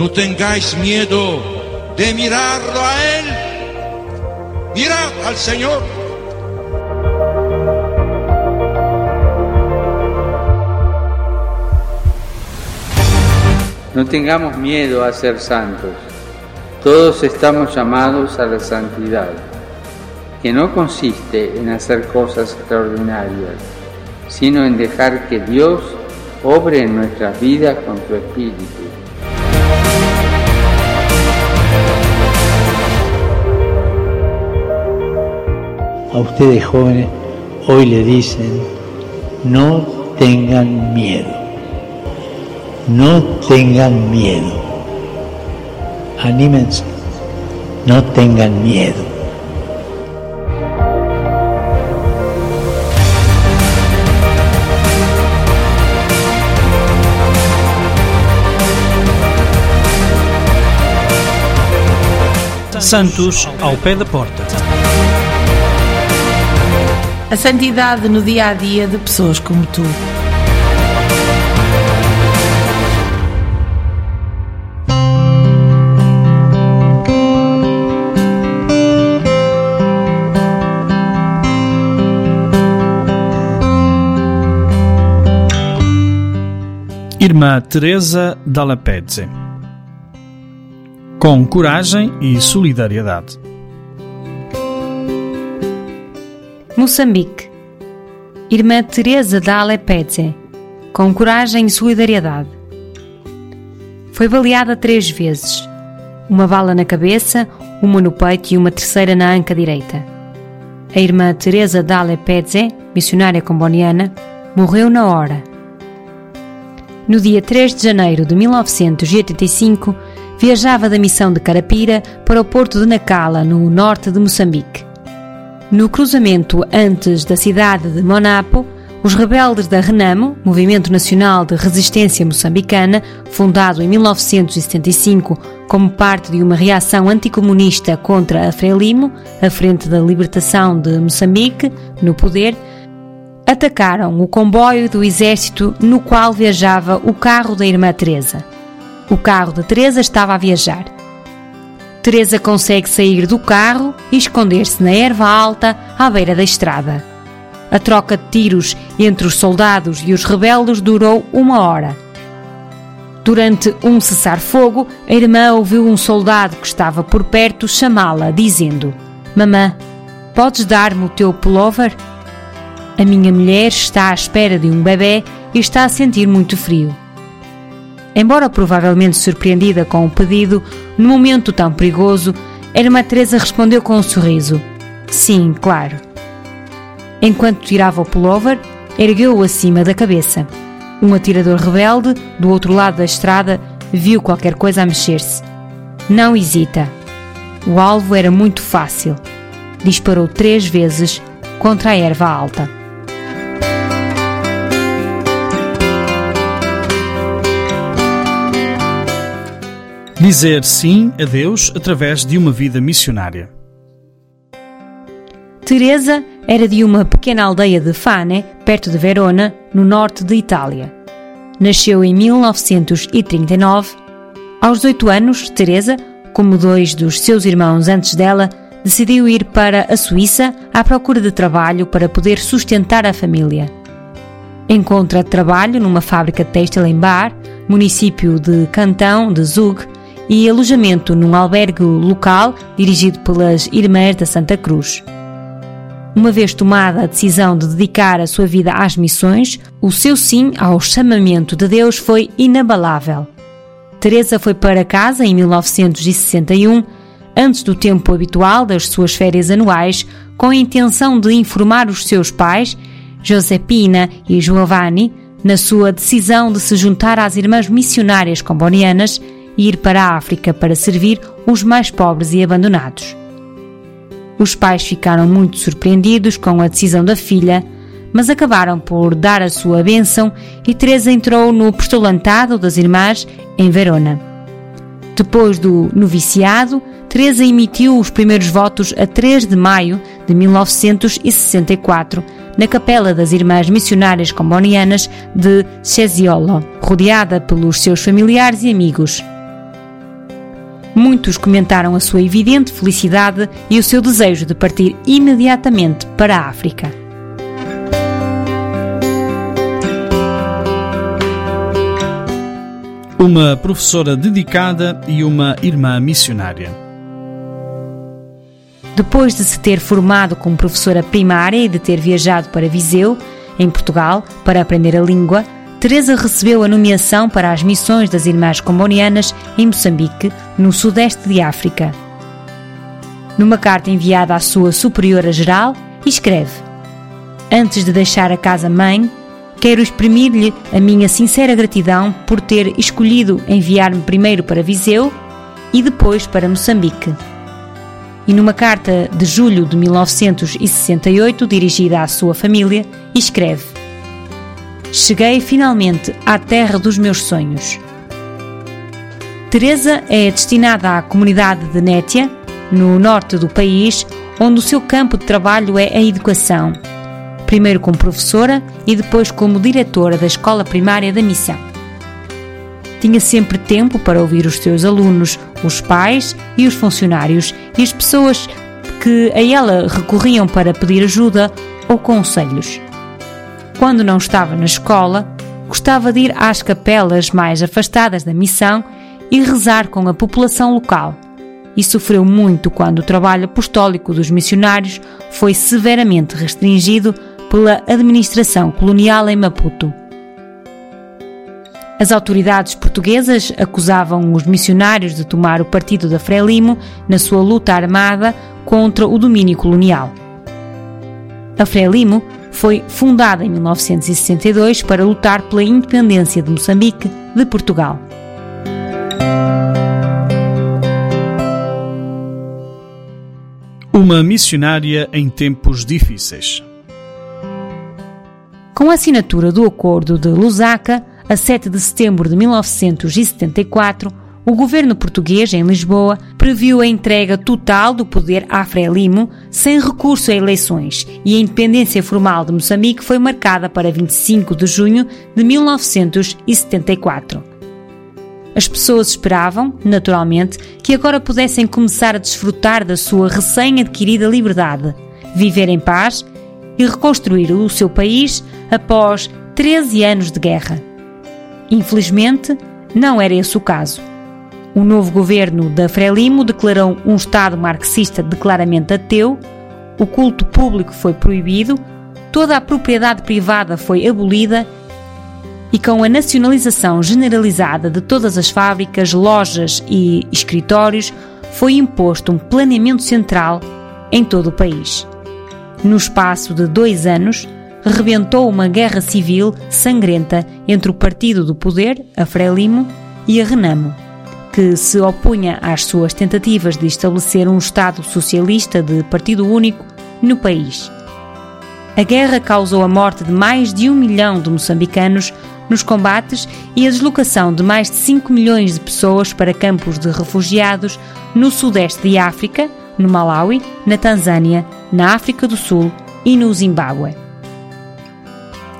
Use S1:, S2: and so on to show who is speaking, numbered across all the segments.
S1: no tengáis miedo de mirarlo a Él. Mirad al Señor.
S2: No tengamos miedo a ser santos. Todos estamos llamados a la santidad, que no consiste en hacer cosas extraordinarias, sino en dejar que Dios obre en nuestras vidas con su Espíritu.
S3: A ustedes jóvenes hoy le dicen, no tengan miedo, no tengan miedo, anímense, no tengan miedo.
S4: Santos ao pé da porta.
S5: A santidade no dia a dia de pessoas como tu.
S4: Irmã Teresa Dalla Pezze. Com coragem e solidariedade.
S6: Moçambique. Irmã Teresa da Alepedze, com coragem e solidariedade. Foi baleada três vezes. Uma bala na cabeça, uma no peito e uma terceira na anca direita. A irmã Teresa da Alepedze, missionária comboniana, morreu na hora. No dia 3 de janeiro de 1985, viajava da missão de Carapira para o porto de Nacala, no norte de Moçambique. No cruzamento antes da cidade de Monapo, os rebeldes da Renamo, Movimento Nacional de Resistência Moçambicana, fundado em 1975 como parte de uma reação anticomunista contra a Frelimo, a Frente da Libertação de Moçambique, no poder, atacaram o comboio do exército no qual viajava o carro da irmã Teresa. O carro de Teresa estava a viajar. Teresa consegue sair do carro e esconder-se na erva alta à beira da estrada. A troca de tiros entre os soldados e os rebeldes durou uma hora. Durante um cessar-fogo, a irmã ouviu um soldado que estava por perto chamá-la, dizendo: Mamã, podes dar-me o teu pullover? A minha mulher está à espera de um bebê e está a sentir muito frio. Embora provavelmente surpreendida com o pedido, no momento tão perigoso, irmã Teresa respondeu com um sorriso: Sim, claro. Enquanto tirava o pullover, ergueu-o acima da cabeça. Um atirador rebelde, do outro lado da estrada, viu qualquer coisa a mexer-se. Não hesita. O alvo era muito fácil. Disparou três vezes contra a erva alta.
S4: Dizer sim a Deus através de uma vida missionária.
S6: Teresa era de uma pequena aldeia de Fane, perto de Verona, no norte de Itália. Nasceu em 1939. Aos 18 anos, Teresa, como dois dos seus irmãos antes dela, decidiu ir para a Suíça à procura de trabalho para poder sustentar a família. Encontra trabalho numa fábrica de têxtil em Bar, município de Cantão de Zug, e alojamento num albergue local dirigido pelas Irmãs da Santa Cruz. Uma vez tomada a decisão de dedicar a sua vida às missões, o seu sim ao chamamento de Deus foi inabalável. Teresa foi para casa em 1961, antes do tempo habitual das suas férias anuais, com a intenção de informar os seus pais, Josepina e Giovanni, na sua decisão de se juntar às irmãs missionárias combonianas e ir para a África para servir os mais pobres e abandonados. Os pais ficaram muito surpreendidos com a decisão da filha, mas acabaram por dar a sua bênção e Teresa entrou no postulantado das irmãs em Verona. Depois do noviciado, Teresa emitiu os primeiros votos a 3 de maio de 1964 na capela das Irmãs Missionárias Combonianas de Cesiolo, rodeada pelos seus familiares e amigos. Muitos comentaram a sua evidente felicidade e o seu desejo de partir imediatamente para a África.
S4: Uma professora dedicada e uma irmã missionária.
S6: Depois de se ter formado como professora primária e de ter viajado para Viseu, em Portugal, para aprender a língua, Teresa recebeu a nomeação para as missões das Irmãs Combonianas em Moçambique, no sudeste de África. Numa carta enviada à sua superiora geral, escreve: Antes de deixar a casa-mãe, quero exprimir-lhe a minha sincera gratidão por ter escolhido enviar-me primeiro para Viseu e depois para Moçambique. E numa carta de julho de 1968, dirigida à sua família, escreve: Cheguei finalmente à terra dos meus sonhos. Teresa é destinada à comunidade de Nétia, no norte do país, onde o seu campo de trabalho é a educação. Primeiro como professora e depois como diretora da escola primária da missão. Tinha sempre tempo para ouvir os seus alunos, os pais e os funcionários e as pessoas que a ela recorriam para pedir ajuda ou conselhos. Quando não estava na escola, gostava de ir às capelas mais afastadas da missão e rezar com a população local. E sofreu muito quando o trabalho apostólico dos missionários foi severamente restringido pela administração colonial em Maputo. As autoridades portuguesas acusavam os missionários de tomar o partido da Frelimo na sua luta armada contra o domínio colonial. A Frelimo foi fundada em 1962 para lutar pela independência de Moçambique de Portugal.
S4: Uma missionária em tempos difíceis.
S6: Com a assinatura do Acordo de Lusaka, a 7 de setembro de 1974, o governo português, em Lisboa, previu a entrega total do poder à Frelimo, sem recurso a eleições, e a independência formal de Moçambique foi marcada para 25 de junho de 1974. As pessoas esperavam, naturalmente, que agora pudessem começar a desfrutar da sua recém-adquirida liberdade, viver em paz e reconstruir o seu país após 13 anos de guerra. Infelizmente, não era esse o caso. O novo governo da Frelimo declarou um Estado marxista declaramente ateu, o culto público foi proibido, toda a propriedade privada foi abolida. E com a nacionalização generalizada de todas as fábricas, lojas e escritórios, foi imposto um planeamento central em todo o país. No espaço de dois anos, rebentou uma guerra civil sangrenta entre o Partido do Poder, a Frelimo, e a Renamo que se opunha às suas tentativas de estabelecer um Estado socialista de partido único no país. A guerra causou a morte de mais de um milhão de moçambicanos nos combates e a deslocação de mais de 5 milhões de pessoas para campos de refugiados no sudeste de África, no Malawi, na Tanzânia, na África do Sul e no Zimbábue.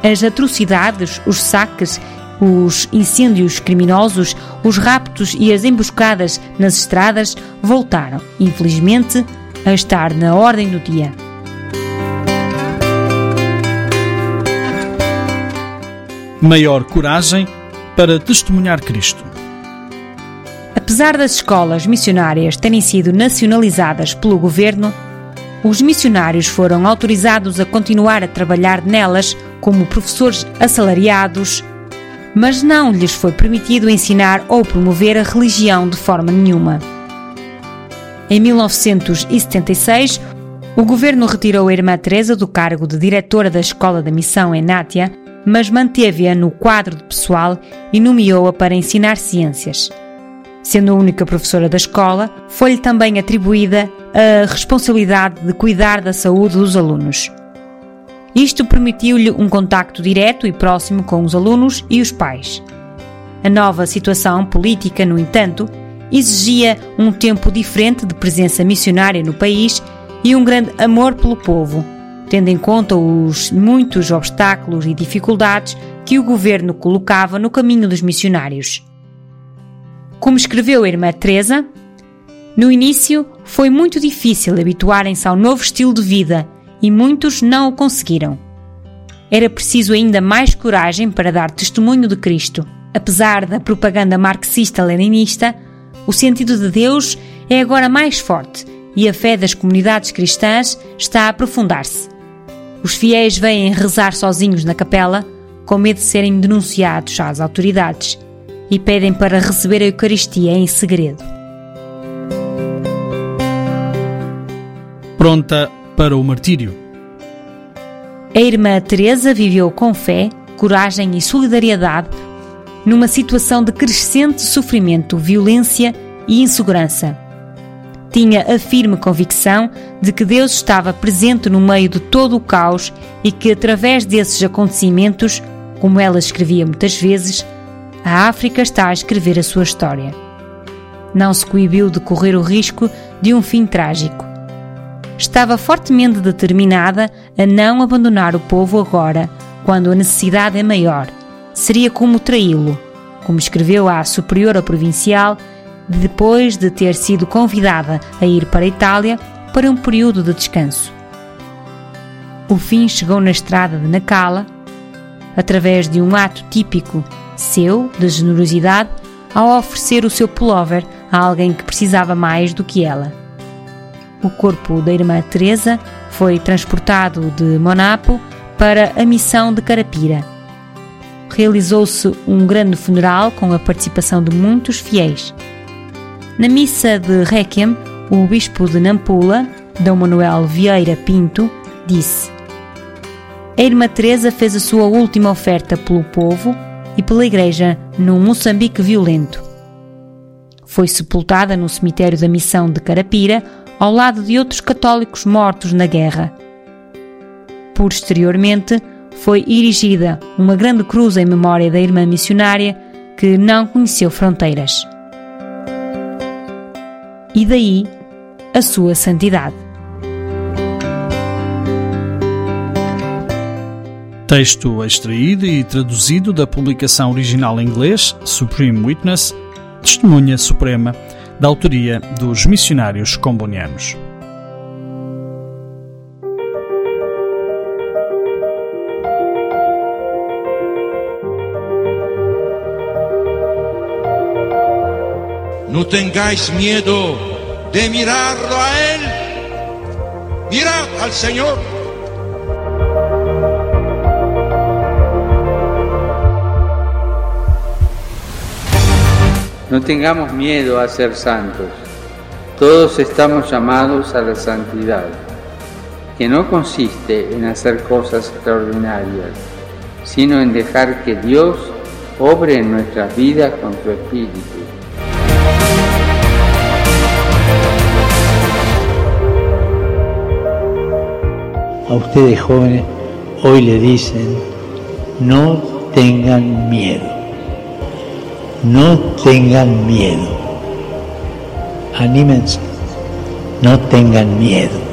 S6: As atrocidades, os saques os incêndios criminosos, os raptos e as emboscadas nas estradas voltaram, infelizmente, a estar na ordem do dia.
S4: Maior coragem para testemunhar Cristo.
S6: Apesar das escolas missionárias terem sido nacionalizadas pelo governo, os missionários foram autorizados a continuar a trabalhar nelas como professores assalariados, mas não lhes foi permitido ensinar ou promover a religião de forma nenhuma. Em 1976, o governo retirou a irmã Teresa do cargo de diretora da Escola da Missão em Nátia, mas manteve-a no quadro de pessoal e nomeou-a para ensinar ciências. Sendo a única professora da escola, foi-lhe também atribuída a responsabilidade de cuidar da saúde dos alunos. Isto permitiu-lhe um contacto direto e próximo com os alunos e os pais. A nova situação política, no entanto, exigia um tempo diferente de presença missionária no país e um grande amor pelo povo, tendo em conta os muitos obstáculos e dificuldades que o governo colocava no caminho dos missionários. Como escreveu a irmã Teresa, No início, foi muito difícil habituarem-se ao novo estilo de vida e muitos não o conseguiram. Era preciso ainda mais coragem para dar testemunho de Cristo. Apesar da propaganda marxista-leninista, o sentido de Deus é agora mais forte e a fé das comunidades cristãs está a aprofundar-se. Os fiéis vêm rezar sozinhos na capela, com medo de serem denunciados às autoridades, e pedem para receber a Eucaristia em segredo.
S4: Pronta para o martírio.
S6: A irmã Teresa viveu com fé, coragem e solidariedade numa situação de crescente sofrimento, violência e insegurança tinha a firme convicção de que Deus estava presente no meio de todo o caos e que, através desses acontecimentos, como ela escrevia muitas vezes, a África está a escrever a sua história. Não se coibiu de correr o risco de um fim trágico. Estava fortemente determinada a não abandonar o povo agora, quando a necessidade é maior. Seria como traí-lo, como escreveu à superiora provincial depois de ter sido convidada a ir para a Itália para um período de descanso. O fim chegou na estrada de Nacala, através de um ato típico seu de generosidade ao oferecer o seu pullover a alguém que precisava mais do que ela. O corpo da irmã Teresa foi transportado de Monapo para a missão de Carapira. Realizou-se um grande funeral com a participação de muitos fiéis. Na missa de Requiem, o bispo de Nampula, D. Manuel Vieira Pinto, disse: A irmã Teresa fez a sua última oferta pelo povo e pela igreja num Moçambique violento. Foi sepultada no cemitério da Missão de Carapira, ao lado de outros católicos mortos na guerra. Posteriormente, foi erigida uma grande cruz em memória da irmã missionária que não conheceu fronteiras e daí a sua santidade.
S4: Texto extraído e traduzido da publicação original em inglês Supreme Witness, Testemunha Suprema, da autoria dos missionários combonianos.
S1: No tengáis miedo de mirarlo a Él. Mirad al Señor.
S2: No tengamos miedo a ser santos. Todos estamos llamados a la santidad, que no consiste en hacer cosas extraordinarias, sino en dejar que Dios obre en nuestras vidas con su Espíritu
S3: a ustedes jóvenes hoy le dicen, no tengan miedo, no tengan miedo, anímense, no tengan miedo.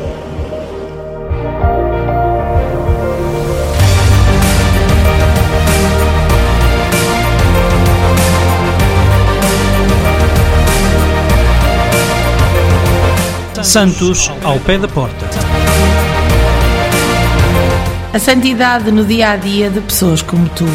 S4: Santos ao pé da porta.
S5: A santidade no dia a dia de pessoas como tu.